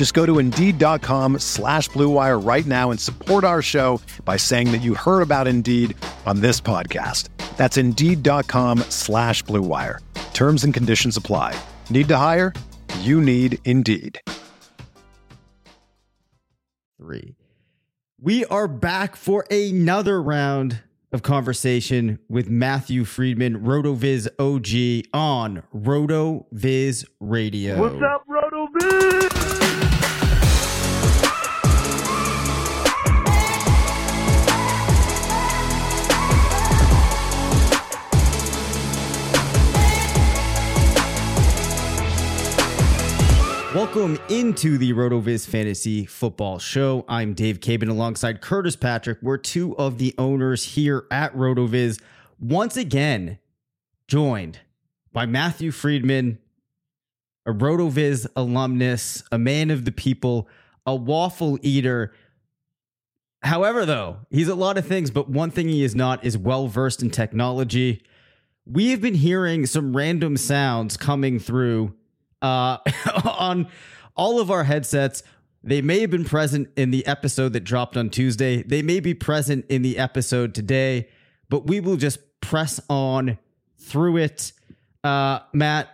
Just go to Indeed.com slash BlueWire right now and support our show by saying that you heard about Indeed on this podcast. That's Indeed.com slash BlueWire. Terms and conditions apply. Need to hire? You need Indeed. Three. We are back for another round of conversation with Matthew Friedman, RotoViz OG on RotoViz Radio. What's up, RotoViz? Welcome into the RotoViz Fantasy Football Show. I'm Dave Caban alongside Curtis Patrick. We're two of the owners here at RotoViz. Once again, joined by Matthew Friedman, a RotoViz alumnus, a man of the people, a waffle eater. However, though, he's a lot of things, but one thing he is not is well versed in technology. We have been hearing some random sounds coming through uh, on all of our headsets. They may have been present in the episode that dropped on Tuesday. They may be present in the episode today, but we will just press on through it. Uh, Matt,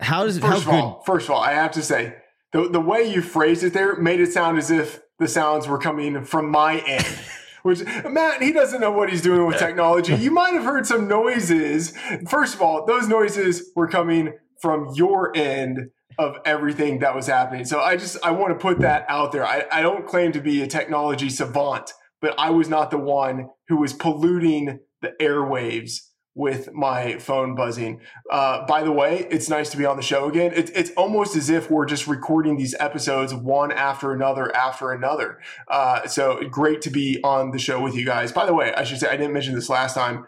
how does first how of all, good? first of all, I have to say the the way you phrased it there made it sound as if the sounds were coming from my end. Which Matt, he doesn't know what he's doing with technology. You might have heard some noises. First of all, those noises were coming from your end of everything that was happening. So I just I want to put that out there. I, I don't claim to be a technology savant, but I was not the one who was polluting the airwaves with my phone buzzing. Uh, by the way, it's nice to be on the show again. It, it's almost as if we're just recording these episodes one after another after another. Uh, so great to be on the show with you guys. By the way, I should say I didn't mention this last time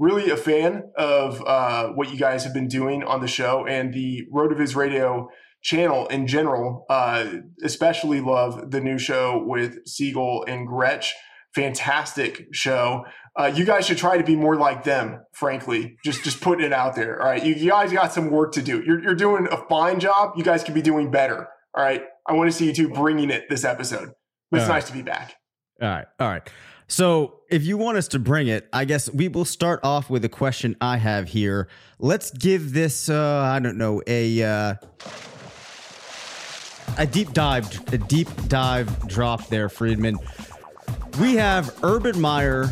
really a fan of uh, what you guys have been doing on the show and the RotoViz Radio channel in general. Uh, especially love the new show with Siegel and Gretch. Fantastic show. Uh, you guys should try to be more like them, frankly. Just just putting it out there. All right. You, you guys got some work to do. You're, you're doing a fine job. You guys could be doing better. All right. I want to see you two bringing it this episode. But it's nice to be back. All right, all right. So if you want us to bring it, I guess we will start off with a question I have here. Let's give this, uh, I don't know, a uh, a deep dive, a deep dive drop there, Friedman. We have Urban Meyer,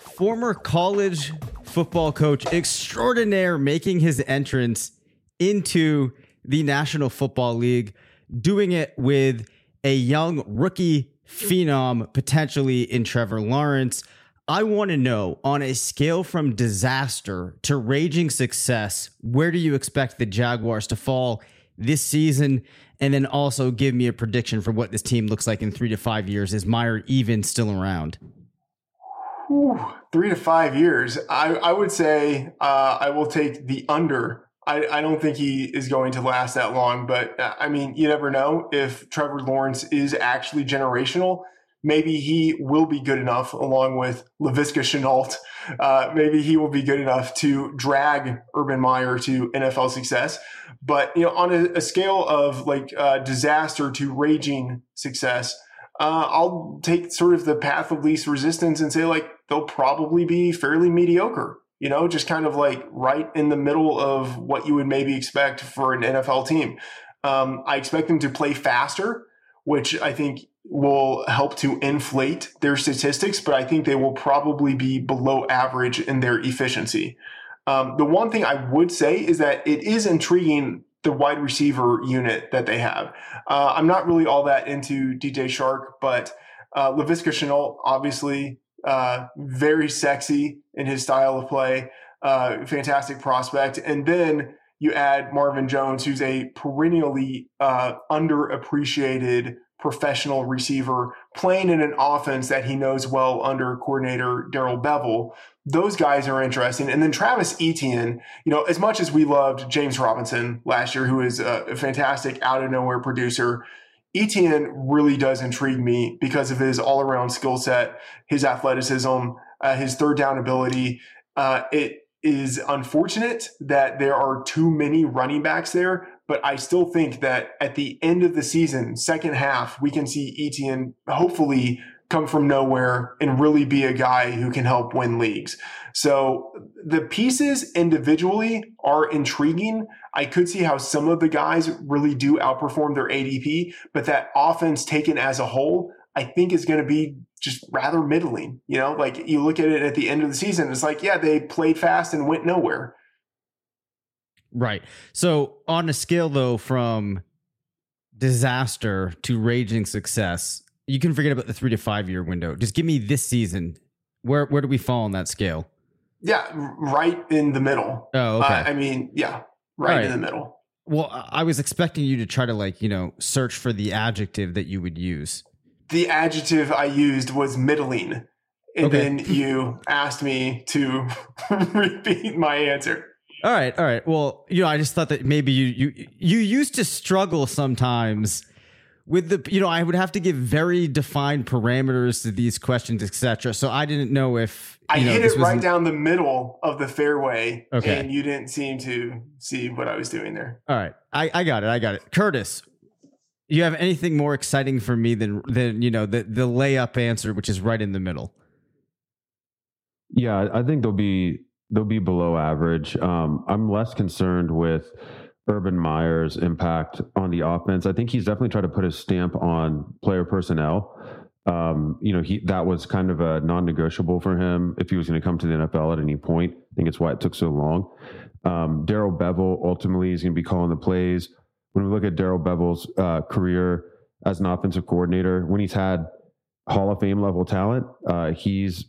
former college football coach extraordinaire, making his entrance into the National Football League, doing it with a young rookie phenom potentially in Trevor Lawrence. I want to know on a scale from disaster to raging success, where do you expect the Jaguars to fall this season? And then also give me a prediction for what this team looks like in three to five years. Is Meyer even still around? Whew, three to five years. I, I would say uh, I will take the under. I, I don't think he is going to last that long, but uh, I mean, you never know if Trevor Lawrence is actually generational. Maybe he will be good enough, along with Laviska Shenault. Uh, maybe he will be good enough to drag Urban Meyer to NFL success. But you know, on a, a scale of like uh, disaster to raging success, uh, I'll take sort of the path of least resistance and say like they'll probably be fairly mediocre. You know, just kind of like right in the middle of what you would maybe expect for an NFL team. Um, I expect them to play faster, which I think will help to inflate their statistics, but I think they will probably be below average in their efficiency. Um, the one thing I would say is that it is intriguing the wide receiver unit that they have. Uh, I'm not really all that into DJ Chark, but uh, Shenault, obviously, uh, very sexy in his style of play, uh, fantastic prospect. And then you add Marvin Jones, who's a perennially uh, underappreciated professional receiver playing in an offense that he knows well under coordinator Darrell Bevell. Those guys are interesting. And then Travis Etienne, you know, as much as we loved James Robinson last year, who is a fantastic out of nowhere producer, Etienne really does intrigue me because of his all around skill set, his athleticism, uh, his third down ability. Uh, it is unfortunate that there are too many running backs there, but I still think that at the end of the season, second half, we can see Etienne hopefully come from nowhere and really be a guy who can help win leagues. So the pieces individually are intriguing. I could see how some of the guys really do outperform their ADP, but that offense taken as a whole, I think is going to be just rather middling. You know, like you look at it at the end of the season, it's like, yeah, they played fast and went nowhere. Right. So on a scale though from disaster to raging success, you can forget about the three to five year window. Just give me this season. Where where do we fall on that scale? Yeah, right in the middle. Oh, okay. Uh, I mean, yeah, right, right in the middle. Well, I was expecting you to try to like, you know, search for the adjective that you would use the adjective I used was middling. And okay. then you asked me to repeat my answer. All right, all right. Well, you know, I just thought that maybe you you you used to struggle sometimes with the you know I would have to give very defined parameters to these questions, etc. So I didn't know if I know, hit it right down the middle of the fairway, okay. and you didn't seem to see what I was doing there. All right, I I got it. I got it. Curtis, you have anything more exciting for me than than you know the the layup answer, which is right in the middle? Yeah, I think they'll be they'll be below average. Um, I'm less concerned with Urban Meyer's impact on the offense. I think he's definitely tried to put his stamp on player personnel. Um, you know, he that was kind of a non-negotiable for him if he was going to come to the NFL at any point. I think it's why it took so long. Um, Darrell Bevell ultimately is going to be calling the plays when we look at Darrell Bevell's uh, career as an offensive coordinator, when he's had Hall of Fame level talent, uh, he's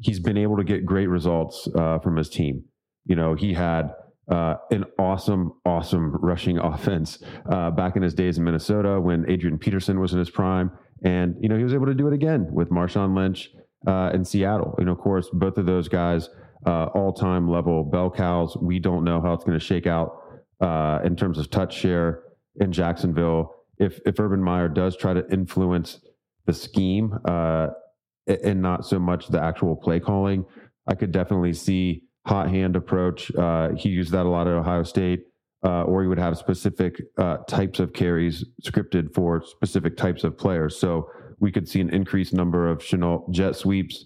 he's been able to get great results uh, from his team. You know, he had uh, an awesome, awesome rushing offense uh, back in his days in Minnesota when Adrian Peterson was in his prime, and you know he was able to do it again with Marshawn Lynch uh, in Seattle. Know, of course, both of those guys, all-time level bell cows. We don't know how it's going to shake out uh, in terms of touch share in Jacksonville. If if Urban Meyer does try to influence the scheme uh, and not so much the actual play calling, I could definitely see hot hand approach. Uh, he used that a lot at Ohio State. Uh, or he would have specific uh, types of carries scripted for specific types of players. So we could see an increased number of Shenault jet sweeps,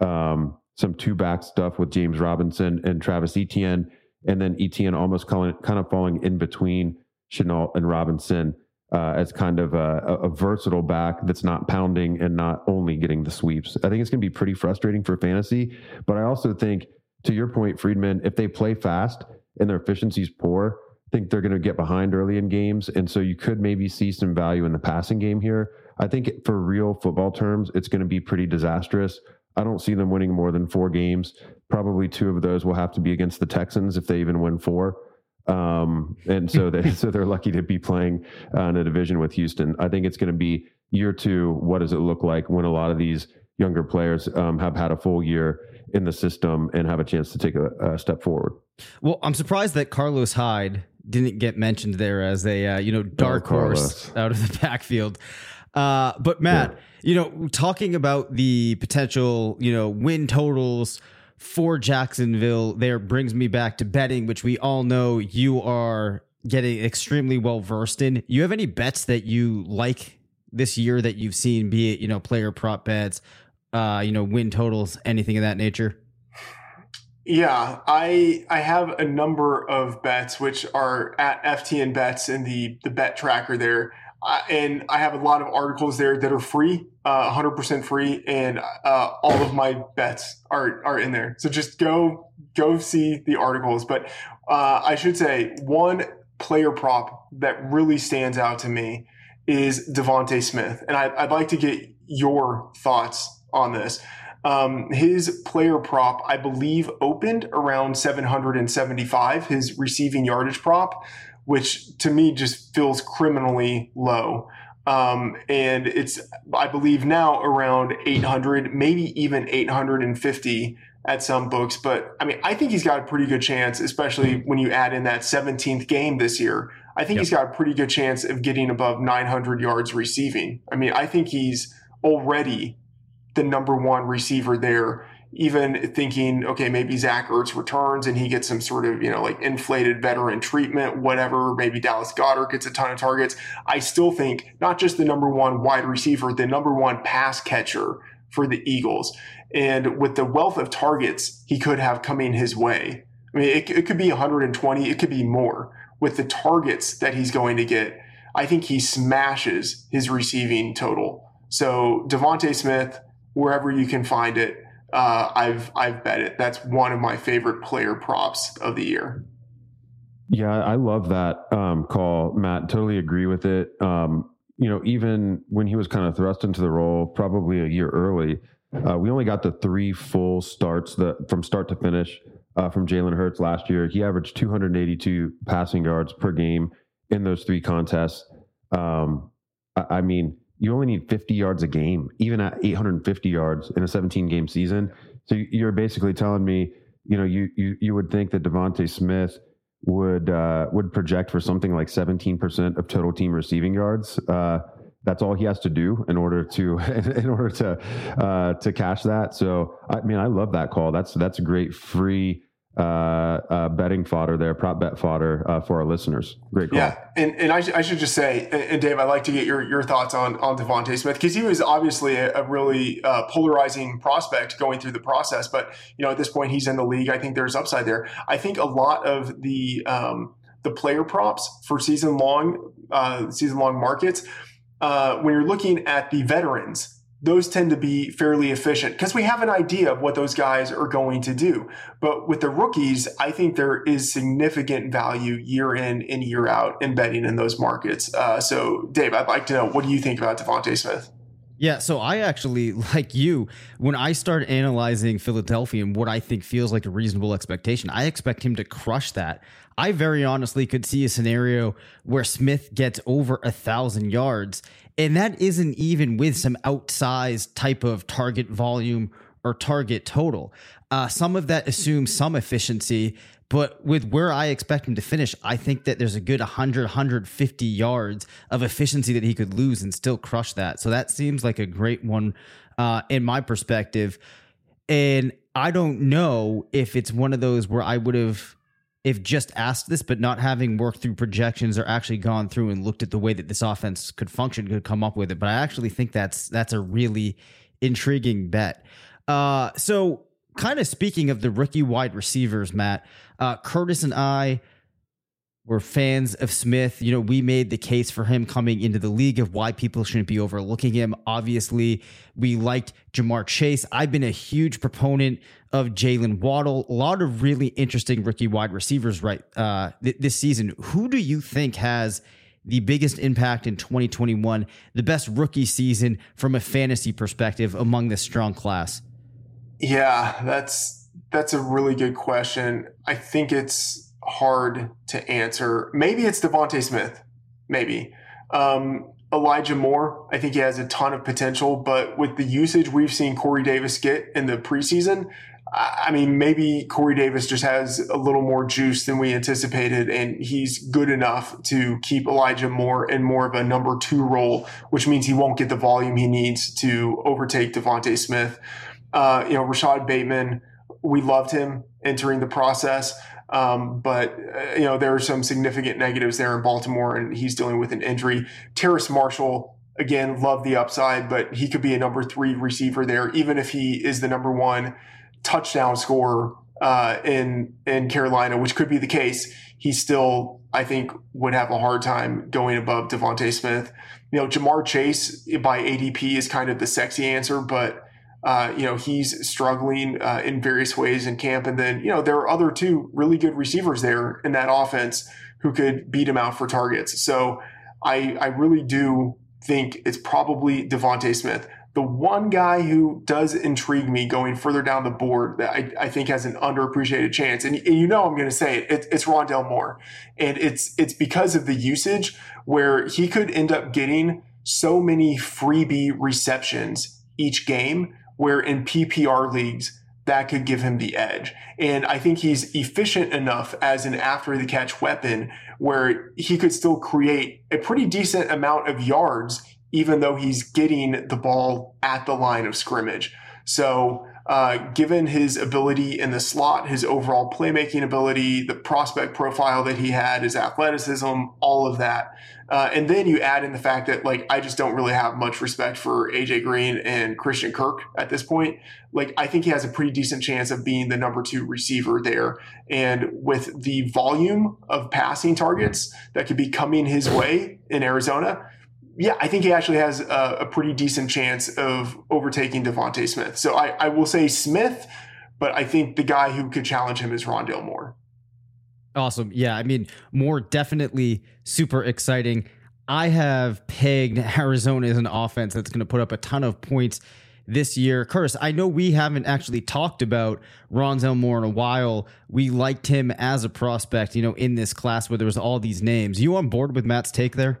um, some two back stuff with James Robinson and Travis Etienne, and then Etienne almost calling, kind of falling in between Shenault and Robinson uh, as kind of a, a, versatile back that's not pounding and not only getting the sweeps. I think it's going to be pretty frustrating for fantasy, but I also think, to your point, Friedman, if they play fast and their efficiency is poor, I think they're going to get behind early in games, and so you could maybe see some value in the passing game here. I think for real football terms, it's going to be pretty disastrous. I don't see them winning more than four games. Probably two of those will have to be against the Texans if they even win four. Um, and so they so they're lucky to be playing uh, in a division with Houston. I think it's going to be year two. What does it look like when a lot of these younger players um, have had a full year in the system and have a chance to take a, a, step forward? Well, I'm surprised that Carlos Hyde didn't get mentioned there as a uh, you know dark oh, horse out of the backfield. Uh, but Matt, yeah. you know, talking about the potential, you know, win totals for Jacksonville there brings me back to betting, which we all know you are getting extremely well versed in. You have any bets that you like this year that you've seen, be it, you know, player prop bets, uh, you know, win totals, anything of that nature? Yeah, I I have a number of bets which are at FTN bets in the the bet tracker there. uh, and I have a lot of articles there that are free, uh, 100% free, and uh, all of my bets are are in there. So just go go see the articles. But uh, I should say one player prop that really stands out to me is DeVonta Smith, and I, would like to get your thoughts on this. Um, his player prop, I believe, opened around 775. His receiving yardage prop, which to me just feels criminally low. Um, and it's, I believe, now around 800, maybe even 850 at some books. But I mean, I think he's got a pretty good chance, especially when you add in that 17th game this year. I think yep. he's got a pretty good chance of getting above 900 yards receiving. I mean, I think he's already the number one receiver there. Even thinking, okay, maybe Zach Ertz returns and he gets some sort of, you know, like inflated veteran treatment, whatever. Maybe Dallas Goedert gets a ton of targets. I still think not just the number one wide receiver, the number one pass catcher for the Eagles. And with the wealth of targets he could have coming his way, I mean, it, it could be 120, it could be more with the targets that he's going to get, I think he smashes his receiving total. So DeVonta Smith, wherever you can find it, uh, I've I've bet it. That's one of my favorite player props of the year. Yeah, I love that um, call, Matt. Totally agree with it. Um, you know, even when he was kind of thrust into the role, probably a year early, uh, we only got the three full starts that from start to finish uh, from Jalen Hurts last year. He averaged 282 passing yards per game in those three contests. Um, I, I, mean, you only need 50 yards a game, even at 850 yards in a 17 game season. So you're basically telling me, you know, you you you would think that DeVonta Smith would uh, would project for something like 17% of total team receiving yards. Uh, that's all he has to do in order to in order to uh, to cash that. So I mean, I love that call. That's that's a great free betting fodder there, prop bet fodder uh, for our listeners. Great call. Yeah, and, and I, sh- I should just say, and, and, Dave, I'd like to get your, your thoughts on on DeVonta Smith because he was obviously a, a really uh, polarizing prospect going through the process. But you know, at this point, he's in the league. I think there's upside there. I think a lot of the um, the player props for season long uh, season long markets uh, when you're looking at the veterans those tend to be fairly efficient because we have an idea of what those guys are going to do. But with the rookies, I think there is significant value year in and year out embedding in those markets. Uh, so, Dave, I'd like to know what do you think about DeVonta Smith? Yeah, so I actually, like you, when I start analyzing Philadelphia and what I think feels like a reasonable expectation, I expect him to crush that. I very honestly could see a scenario where Smith gets over a thousand yards and that isn't even with some outsized type of target volume or target total. Uh, some of that assumes some efficiency, but with where I expect him to finish, I think that there's a good 100, 150 yards of efficiency that he could lose and still crush that. So that seems like a great one uh, in my perspective. And I don't know if it's one of those where I would have if just asked this, but not having worked through projections or actually gone through and looked at the way that this offense could function, could come up with it. But I actually think that's that's a really intriguing bet. Uh, so, kind of speaking of the rookie wide receivers, Matt, uh, Curtis and I we're fans of Smith. You know, we made the case for him coming into the league of why people shouldn't be overlooking him. Obviously, we liked Ja'Marr Chase. I've been a huge proponent of Jaylen Waddle. A lot of really interesting rookie wide receivers right uh, th- this season. Who do you think has the biggest impact in 2021, the best rookie season from a fantasy perspective among this strong class? Yeah, that's that's a really good question. I think it's hard to answer. Maybe it's DeVonta Smith. Maybe. Um, Elijah Moore, I think he has a ton of potential, but with the usage we've seen Corey Davis get in the preseason, I mean, maybe Corey Davis just has a little more juice than we anticipated, and he's good enough to keep Elijah Moore in more of a number two role, which means he won't get the volume he needs to overtake DeVonta Smith. Uh, you know, Rashod Bateman, we loved him entering the process. Um, but uh, you know there are some significant negatives there in Baltimore, and he's dealing with an injury. Terrace Marshall, again, love the upside, but he could be a number three receiver there, even if he is the number one touchdown scorer uh, in in Carolina, which could be the case, he still I think would have a hard time going above DeVonta Smith. You know, Ja'Marr Chase by ADP is kind of the sexy answer, but uh, you know he's struggling uh, in various ways in camp, and then you know there are other two really good receivers there in that offense who could beat him out for targets. So I I really do think it's probably DeVonta Smith. The one guy who does intrigue me going further down the board that I, I think has an underappreciated chance, and, and you know I'm going to say it, it, it's Rondale Moore, and it's it's because of the usage where he could end up getting so many freebie receptions each game, where in PPR leagues that could give him the edge. And I think he's efficient enough as an after the catch weapon where he could still create a pretty decent amount of yards even though he's getting the ball at the line of scrimmage. So, uh, given his ability in the slot, his overall playmaking ability, the prospect profile that he had, his athleticism, all of that. Uh, and then you add in the fact that, like, I just don't really have much respect for AJ Green and Christian Kirk at this point. Like, I think he has a pretty decent chance of being the number two receiver there. And with the volume of passing targets that could be coming his way in Arizona, yeah, I think he actually has a, a pretty decent chance of overtaking DeVonta Smith. So I, I will say Smith, but I think the guy who could challenge him is Rondale Moore. Awesome. Yeah, I mean, Moore definitely super exciting. I have pegged Arizona as an offense that's going to put up a ton of points this year. Curtis, I know we haven't actually talked about Rondale Moore in a while. We liked him as a prospect, you know, in this class where there was all these names. You on board with Matt's take there?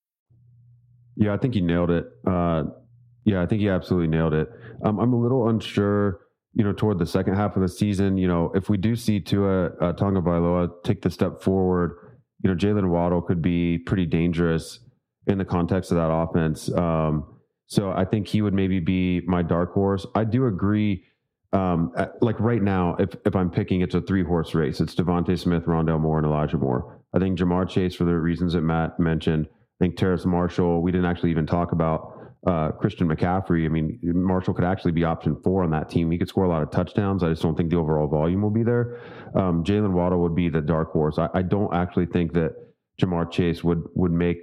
Yeah, I think you nailed it. Uh, yeah, I think you absolutely nailed it. Um, I'm a little unsure, you know, toward the second half of the season. You know, if we do see Tua uh, Tagovailoa take the step forward, you know, Jaylen Waddle could be pretty dangerous in the context of that offense. Um, so I think he would maybe be my dark horse. I do agree. Um, like right now, if if I'm picking, it's a three horse race. It's DeVonta Smith, Rondale Moore, and Elijah Moore. I think Ja'Marr Chase, for the reasons that Matt mentioned, think Terrace Marshall, we didn't actually even talk about uh, Christian McCaffrey. I mean, Marshall could actually be option four on that team. He could score a lot of touchdowns. I just don't think the overall volume will be there. Um, Jaylen Waddle would be the dark horse. I, I, don't actually think that Ja'Marr Chase would would make.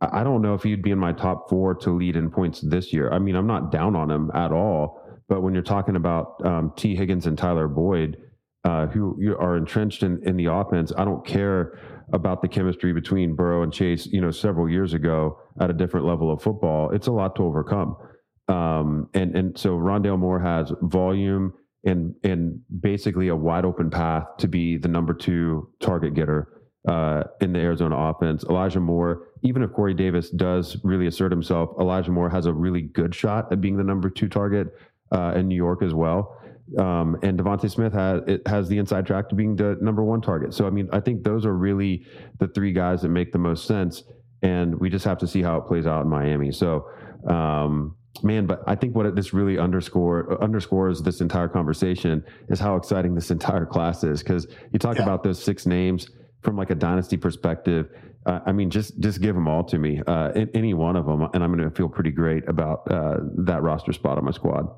I don't know if he'd be in my top four to lead in points this year. I mean, I'm not down on him at all. But when you're talking about um, Tee Higgins and Tyler Boyd, uh, who are entrenched in, in the offense, I don't care about the chemistry between Burrow and Chase, you know, several years ago at a different level of football, it's a lot to overcome. Um, and and so Rondale Moore has volume and and basically a wide open path to be the number two target getter uh, in the Arizona offense. Elijah Moore, even if Corey Davis does really assert himself, Elijah Moore has a really good shot at being the number two target uh, in New York as well. Um, and DeVonta Smith has it has the inside track to being the number one target. So I mean, I think those are really the three guys that make the most sense, and we just have to see how it plays out in Miami. So, um, man, but I think what this really underscore underscores this entire conversation is how exciting this entire class is because you talk yeah. about those six names from like a dynasty perspective. Uh, I mean, just just give them all to me, uh, any one of them, and I'm going to feel pretty great about uh, that roster spot on my squad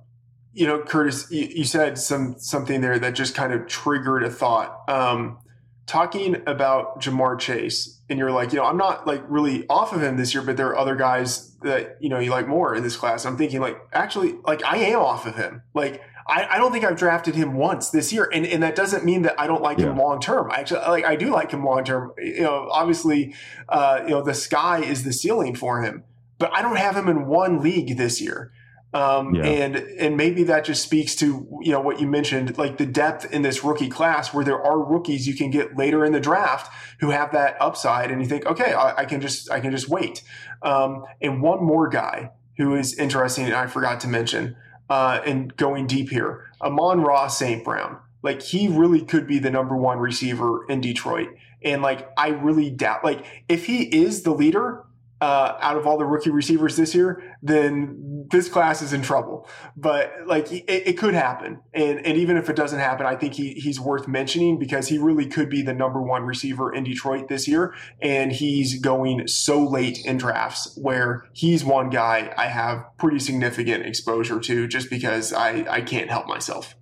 you know, Curtis, you, you, said some something there that just kind of triggered a thought. Um, talking about Ja'Marr Chase, and you're like, you know, I'm not like really off of him this year, but there are other guys that you know you like more in this class. I'm thinking like, actually, like I am off of him. Like I, I don't think I've drafted him once this year, and and that doesn't mean that I don't like yeah. him long term. I actually like I do like him long term. You know, obviously, uh, you know, the sky is the ceiling for him, but I don't have him in one league this year. Um, yeah. and and maybe that just speaks to you know what you mentioned, like the depth in this rookie class, where there are rookies you can get later in the draft who have that upside, and you think, okay, I, I can just I can just wait. Um, and one more guy who is interesting, and I forgot to mention, uh, and going deep here, Amon-Ra St. Brown, like he really could be the number one receiver in Detroit, and like I really doubt, like if he is the leader, uh, out of all the rookie receivers this year, then this class is in trouble. But like it, it, could happen, and and even if it doesn't happen, I think he he's worth mentioning because he really could be the number one receiver in Detroit this year, and he's going so late in drafts where he's one guy I have pretty significant exposure to just because I I can't help myself.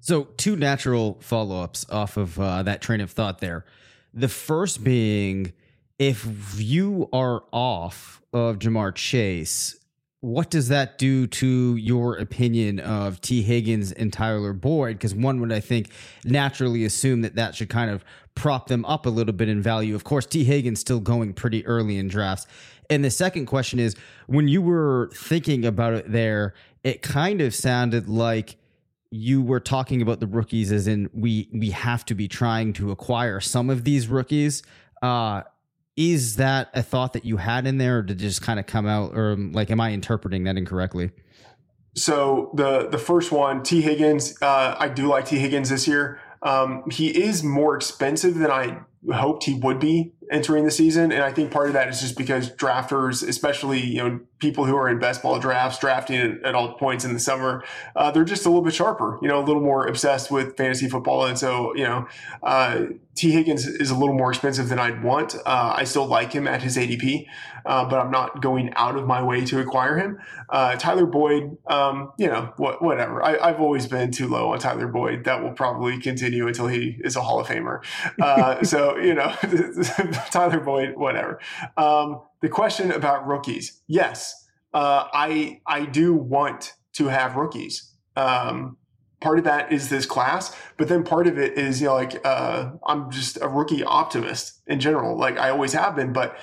So two natural follow ups off of uh, that train of thought there. The first being if you are off of Ja'Marr Chase, what does that do to your opinion of Tee Higgins and Tyler Boyd? Because one would, I think, naturally assume that that should kind of prop them up a little bit in value. Of course, Tee Higgins still going pretty early in drafts. And the second question is when you were thinking about it there, it kind of sounded like you were talking about the rookies as in we we have to be trying to acquire some of these rookies. Uh, is that a thought that you had in there or did it just kind of come out or like am i interpreting that incorrectly? So the the first one Tee Higgins uh, i do like Tee Higgins this year. Um, he is more expensive than i hoped he would be entering the season. And i think part of that is just because drafters especially you know people who are in best ball drafts drafting at, at all points in the summer uh, they're just a little bit sharper you know a little more obsessed with fantasy football. And so you know uh, Tee Higgins is a little more expensive than I'd want. Uh, I still like him at his ADP, uh, but I'm not going out of my way to acquire him. Uh, Tyler Boyd, um, you know, what, whatever. I, have always been too low on Tyler Boyd. That will probably continue until he is a Hall of Famer. Uh, so, you know, Tyler Boyd, whatever. Um, the question about rookies, yes, uh, I I do want to have rookies. Um, part of that is this class, but then part of it is, you know, like uh, I'm just a rookie optimist in general. Like I always have been, but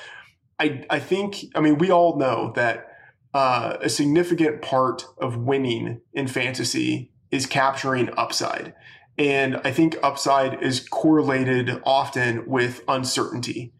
I I think I mean we all know that uh, a significant part of winning in fantasy is capturing upside. And I think upside is correlated often with uncertainty.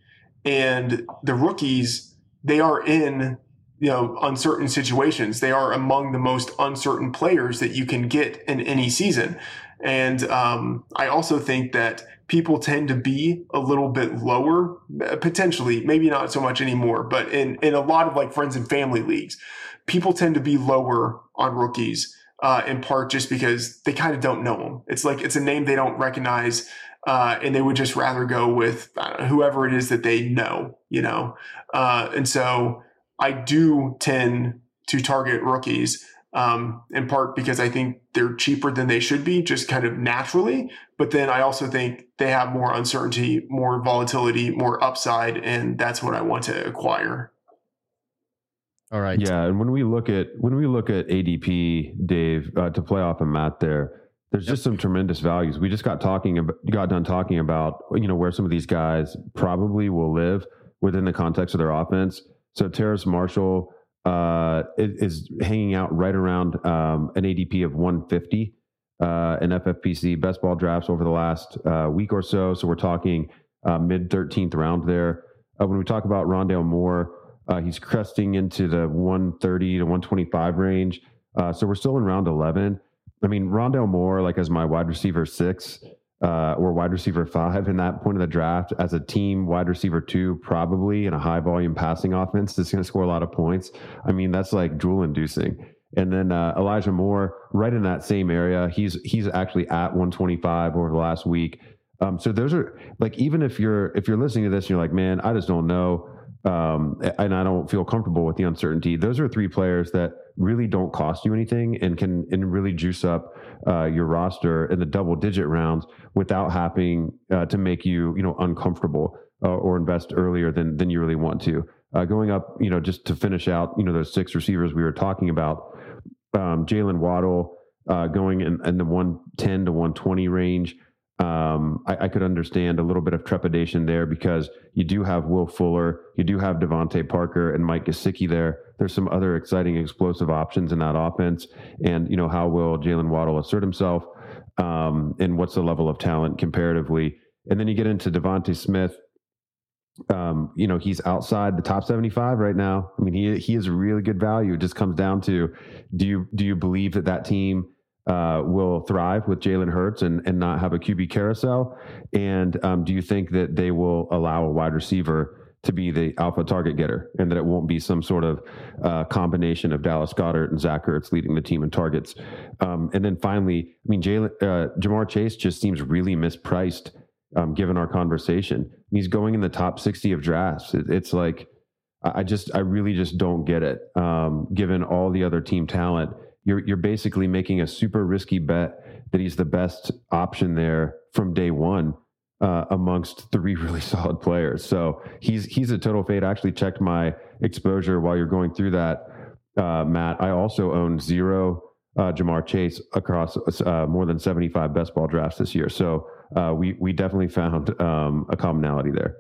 And the rookies, they are in you know uncertain situations. They are among the most uncertain players that you can get in any season. And um, I also think that people tend to be a little bit lower, potentially, maybe not so much anymore, but in, in a lot of like friends and family leagues, people tend to be lower on rookies, uh, in part just because they kind of don't know them. It's like it's a name they don't recognize. Uh, and they would just rather go with know, whoever it is that they know, you know? Uh, and so I do tend to target rookies um, in part because I think they're cheaper than they should be, just kind of naturally. But then I also think they have more uncertainty, more volatility, more upside, and that's what I want to acquire. All right. Yeah, and when we look at when we look at ADP, Dave, uh, to play off of Matt there, there's yep. just some tremendous values. We just got talking about got done talking about you know where some of these guys probably will live within the context of their offense. So Terrace Marshall uh, is, hanging out right around um, an ADP of 150 uh, in FFPC best ball drafts over the last uh, week or so. So we're talking uh, mid 13th round there. Uh, when we talk about Rondale Moore, uh, he's cresting into the 130 to 125 range. Uh, so we're still in round 11. I mean, Rondale Moore, like as my wide receiver six uh, or wide receiver five in that point of the draft, as a team wide receiver two, probably in a high volume passing offense that's going to score a lot of points. I mean, that's like drool inducing. And then uh, Elijah Moore, right in that same area, he's he's actually at 125 over the last week. Um, so those are like even if you're if you're listening to this and you're like, man, I just don't know, um, and I don't feel comfortable with the uncertainty. Those are three players that really don't cost you anything and can and really juice up uh, your roster in the double digit rounds without having uh, to make you you know uncomfortable uh, or invest earlier than than you really want to. Uh, going up, you know, just to finish out, you know, those six receivers we were talking about, um, Jaylen Waddle uh, going in, in the 110 to 120 range um, I, I, could understand a little bit of trepidation there because you do have Will Fuller, you do have DeVante Parker and Mike Gesicki there. There's some other exciting explosive options in that offense. And, you know, how will Jaylen Waddle assert himself? Um, and what's the level of talent comparatively? And then you get into DeVonta Smith. Um, you know, he's outside the top 75 right now. I mean, he he is really good value. It just comes down to do you do you believe that that team uh, will thrive with Jalen Hurts and, and not have a QB carousel? And um, do you think that they will allow a wide receiver to be the alpha target getter and that it won't be some sort of uh, combination of Dallas Goedert and Zach Ertz leading the team in targets? Um, and then finally, I mean, Jalen, uh, Ja'Marr Chase just seems really mispriced um, given our conversation. He's going in the top 60 of drafts. It, it's like, I just, I really just don't get it, um, given all the other team talent you're you're basically making a super risky bet that he's the best option there from day one uh, amongst three really solid players. So he's he's a total fade. I actually checked my exposure while you're going through that, uh, Matt. I also own zero uh, Ja'Marr Chase across uh, more than 75 best ball drafts this year. So uh, we we definitely found um, a commonality there.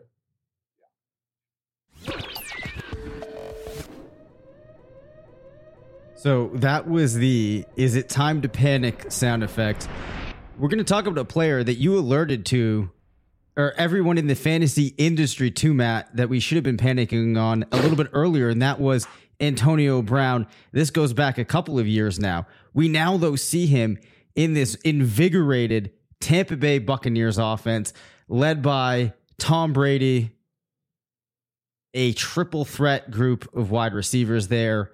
So that was the is it time to panic sound effect. We're going to talk about a player that you alerted to or everyone in the fantasy industry to Matt that we should have been panicking on a little bit earlier and that was Antonio Brown. This goes back a couple of years now. We now though see him in this invigorated Tampa Bay Buccaneers offense led by Tom Brady, a triple threat group of wide receivers there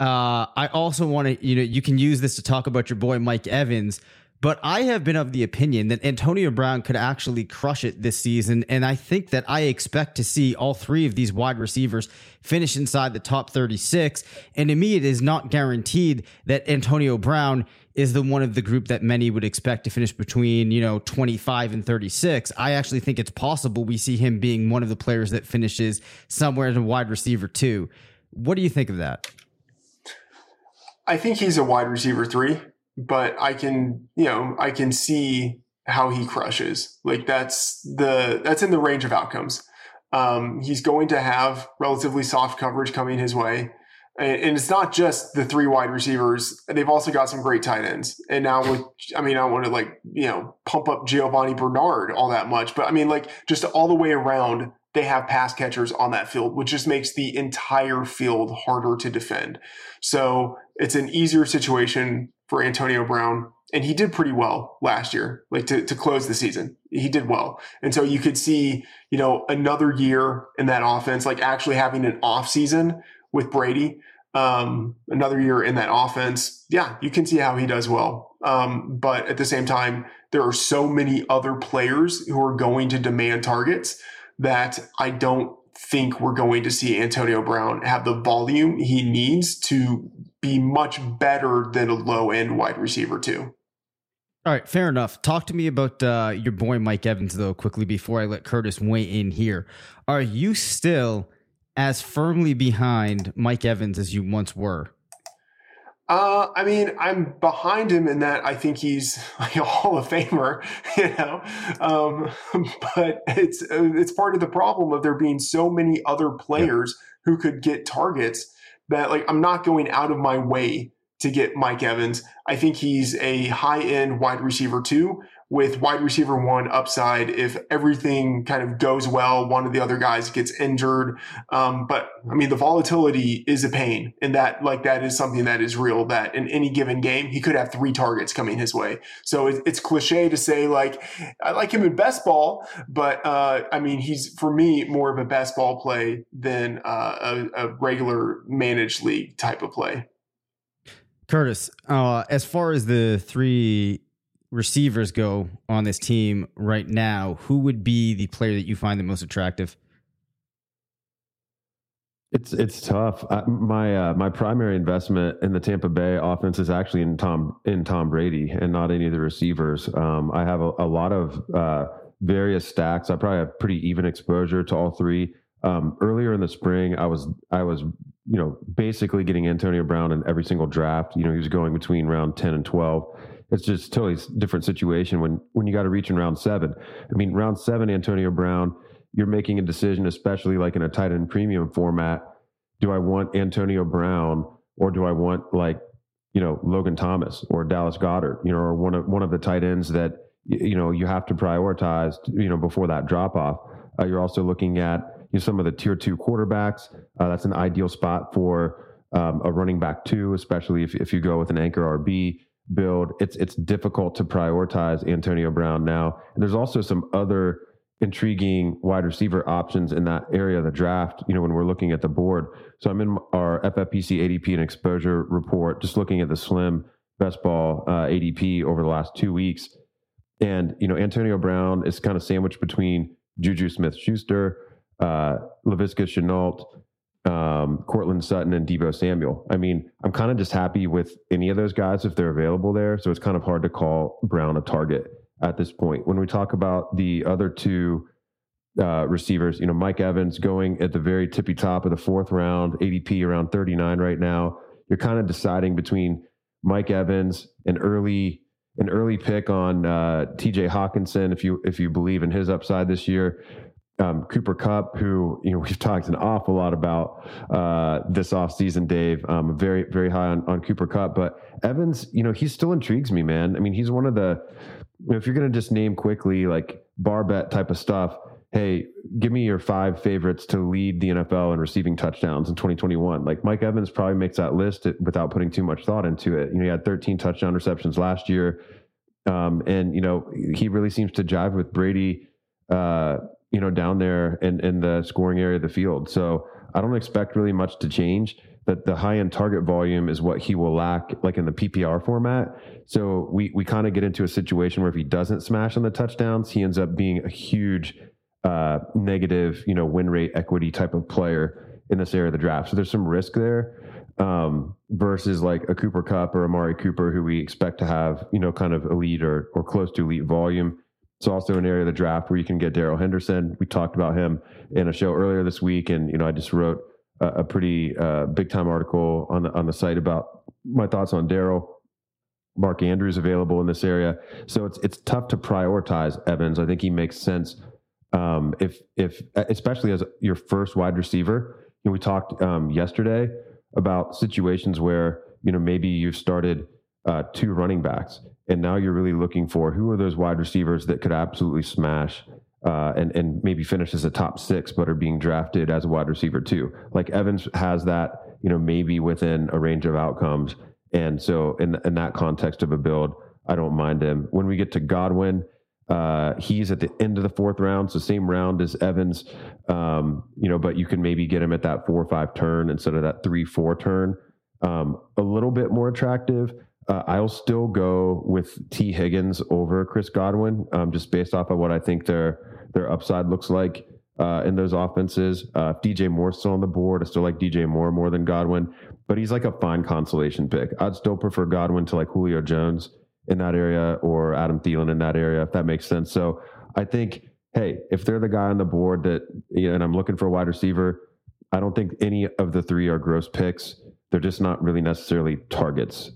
uh, I also want to, you know, you can use this to talk about your boy Mike Evans, but I have been of the opinion that Antonio Brown could actually crush it this season. And I think that I expect to see all three of these wide receivers finish inside the top 36. And to me, it is not guaranteed that Antonio Brown is the one of the group that many would expect to finish between, you know, 25 and 36. I actually think it's possible we see him being one of the players that finishes somewhere in a wide receiver too. What do you think of that? I think he's a wide receiver three, but I can, you know, I can see how he crushes. Like that's the that's in the range of outcomes. Um, he's going to have relatively soft coverage coming his way. And, it's not just the three wide receivers. They've also got some great tight ends. And now with, I mean, I don't want to like, you know, pump up Giovani Bernard all that much, but I mean, like just all the way around, they have pass catchers on that field, which just makes the entire field harder to defend. So it's an easier situation for Antonio Brown. And he did pretty well last year, like to, to close the season. He did well. And so you could see, you know, another year in that offense, like actually having an off season with Brady, um, another year in that offense. Yeah, you can see how he does well. Um, but at the same time, there are so many other players who are going to demand targets that I don't think we're going to see Antonio Brown have the volume he needs to be much better than a low end wide receiver too. All right, fair enough. Talk to me about uh, your boy Mike Evans though, quickly before I let Curtis weigh in here. Are you still as firmly behind Mike Evans as you once were? Uh, I mean, I'm behind him in that I think he's like a Hall of Famer, you know. Um, but it's uh, it's part of the problem of there being so many other players yeah. who could get targets that like I'm not going out of my way to get Mike Evans. I think he's a high end wide receiver too, with wide receiver one upside if everything kind of goes well, one of the other guys gets injured. Um, but I mean, the volatility is a pain, and that like that is something that is real. That in any given game, he could have three targets coming his way. So it, it's cliche to say like I like him in best ball, but uh, I mean he's for me more of a best ball play than uh, a, a regular managed league type of play. Curtis, uh, as far as the three receivers go on this team right now, who would be the player that you find the most attractive? It's it's tough. I, my uh, my primary investment in the Tampa Bay offense is actually in Tom in Tom Brady and not any of the receivers. Um, I have a, a lot of uh, various stacks. I probably have pretty even exposure to all three. Um, earlier in the spring, I was I was you know basically getting Antonio Brown in every single draft. You know he was going between round ten and twelve it's just totally different situation when when you got to reach in round seven. I mean, round seven, Antonio Brown, you're making a decision, especially like in a tight end premium format. Do I want Antonio Brown or do I want like you know Logan Thomas or Dallas Goedert, you know, or one of one of the tight ends that you know you have to prioritize, you know, before that drop off. Uh, you're also looking at you know, some of the tier two quarterbacks. Uh, that's an ideal spot for um, a running back too, especially if if you go with an anchor RB build, it's it's difficult to prioritize Antonio Brown now. And there's also some other intriguing wide receiver options in that area of the draft, you know, when we're looking at the board. So I'm in our FFPC ADP and exposure report, just looking at the slim best ball uh, ADP over the last two weeks. And, you know, Antonio Brown is kind of sandwiched between Juju Smith Schuster, uh, Laviska Shenault, um, Courtland Sutton and Deebo Samuel. I mean, I'm kind of just happy with any of those guys if they're available there. So it's kind of hard to call Brown a target at this point. When we talk about the other two uh, receivers, you know, Mike Evans going at the very tippy top of the fourth round, ADP around 39 right now. You're kind of deciding between Mike Evans, an early an early pick on uh, T.J. Hockenson, if you if you believe in his upside this year, um, Cooper Kupp, who you know we've talked an awful lot about uh, this offseason, Dave. Um, very very high on, on Cooper Kupp, but Evans, you know, he still intrigues me, man. I mean, he's one of the if you're going to just name quickly like bar bet type of stuff. Hey, give me your five favorites to lead the NFL in receiving touchdowns in 2021. Like Mike Evans probably makes that list without putting too much thought into it. You know, he had 13 touchdown receptions last year, um, and you know he really seems to jive with Brady. Uh, you know, down there in, in the scoring area of the field. So I don't expect really much to change. But the high end target volume is what he will lack, like in the PPR format. So we we kind of get into a situation where if he doesn't smash on the touchdowns, he ends up being a huge uh, negative, you know, win rate equity type of player in this area of the draft. So there's some risk there um, versus like a Cooper Kupp or Amari Cooper, who we expect to have, you know, kind of elite or or close to elite volume. It's also an area of the draft where you can get Darrell Henderson. We talked about him in a show earlier this week, and you know I just wrote a, a pretty uh, big time article on the on the site about my thoughts on Darrell. Mark Andrews available in this area, so it's it's tough to prioritize Evans. I think he makes sense um, if if especially as your first wide receiver. You know, we talked um, yesterday about situations where you know maybe you've started uh, two running backs and now you're really looking for who are those wide receivers that could absolutely smash uh, and and maybe finish as a top six, but are being drafted as a wide receiver too. Like Evans has that, you know, maybe within a range of outcomes. And so in in that context of a build, I don't mind him. When we get to Godwin, uh, he's at the end of the fourth round, so same round as Evans. Um, you know, but you can maybe get him at that four or five turn instead of that three four turn. Um, a little bit more attractive. Uh, I'll still go with Tee Higgins over Chris Godwin, um, just based off of what I think their their upside looks like uh, in those offenses. Uh, DJ Moore's still on the board. I still like DJ Moore more than Godwin, but he's like a fine consolation pick. I'd still prefer Godwin to like Julio Jones in that area or Adam Thielen in that area, if that makes sense. So I think, hey, if they're the guy on the board that, you know, and I'm looking for a wide receiver, I don't think any of the three are gross picks. They're just not really necessarily targets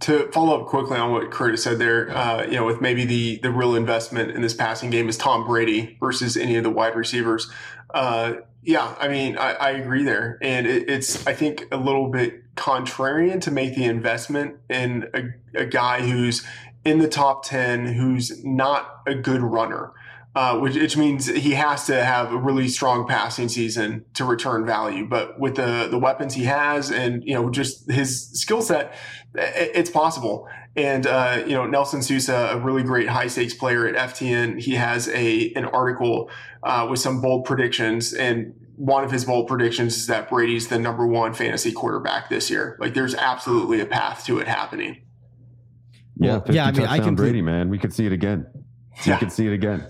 to follow up quickly on what Curtis said there, uh, you know, with maybe the the real investment in this passing game is Tom Brady versus any of the wide receivers. Uh, yeah, I mean, I, I agree there, and it, it's I think a little bit contrarian to make the investment in a, a guy who's in the top 10 who's not a good runner uh, which, which, means he has to have a really strong passing season to return value. But with the the weapons he has, and you know, just his skill set, it, it's possible. And uh, you know, Nelson Sousa, a really great high stakes player at FTN, he has a an article uh, with some bold predictions, and one of his bold predictions is that Brady's the number one fantasy quarterback this year. Like, there's absolutely a path to it happening. Yeah, yeah. I mean, I can Brady, man. We could see it again. Yeah. We could see it again.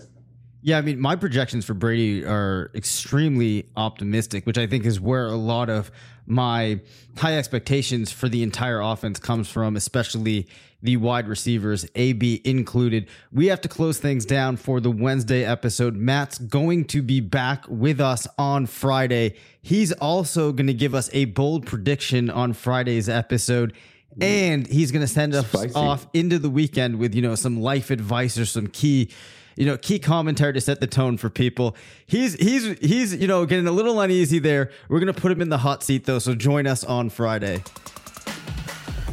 Yeah, I mean, my projections for Brady are extremely optimistic, which I think is where a lot of my high expectations for the entire offense comes from, especially the wide receivers, AB included. We have to close things down for the Wednesday episode. Matt's going to be back with us on Friday. He's also going to give us a bold prediction on Friday's episode and he's going to send us Spicy. off into the weekend with you know some life advice or some key you know, key commentary to set the tone for people. He's he's he's you know getting a little uneasy there. We're gonna put him in the hot seat though, so join us on Friday.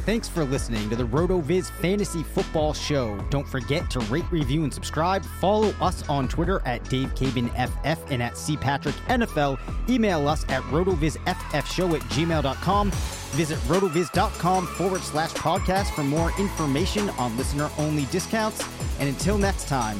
Thanks for listening to the RotoViz Fantasy Football Show. Don't forget to rate, review, and subscribe. Follow us on Twitter at DaveCabinFF and at CPatrickNFL. Email us at rotovizffshow at gmail.com. Visit rotoviz.com forward slash podcast for more information on listener only discounts. And until next time,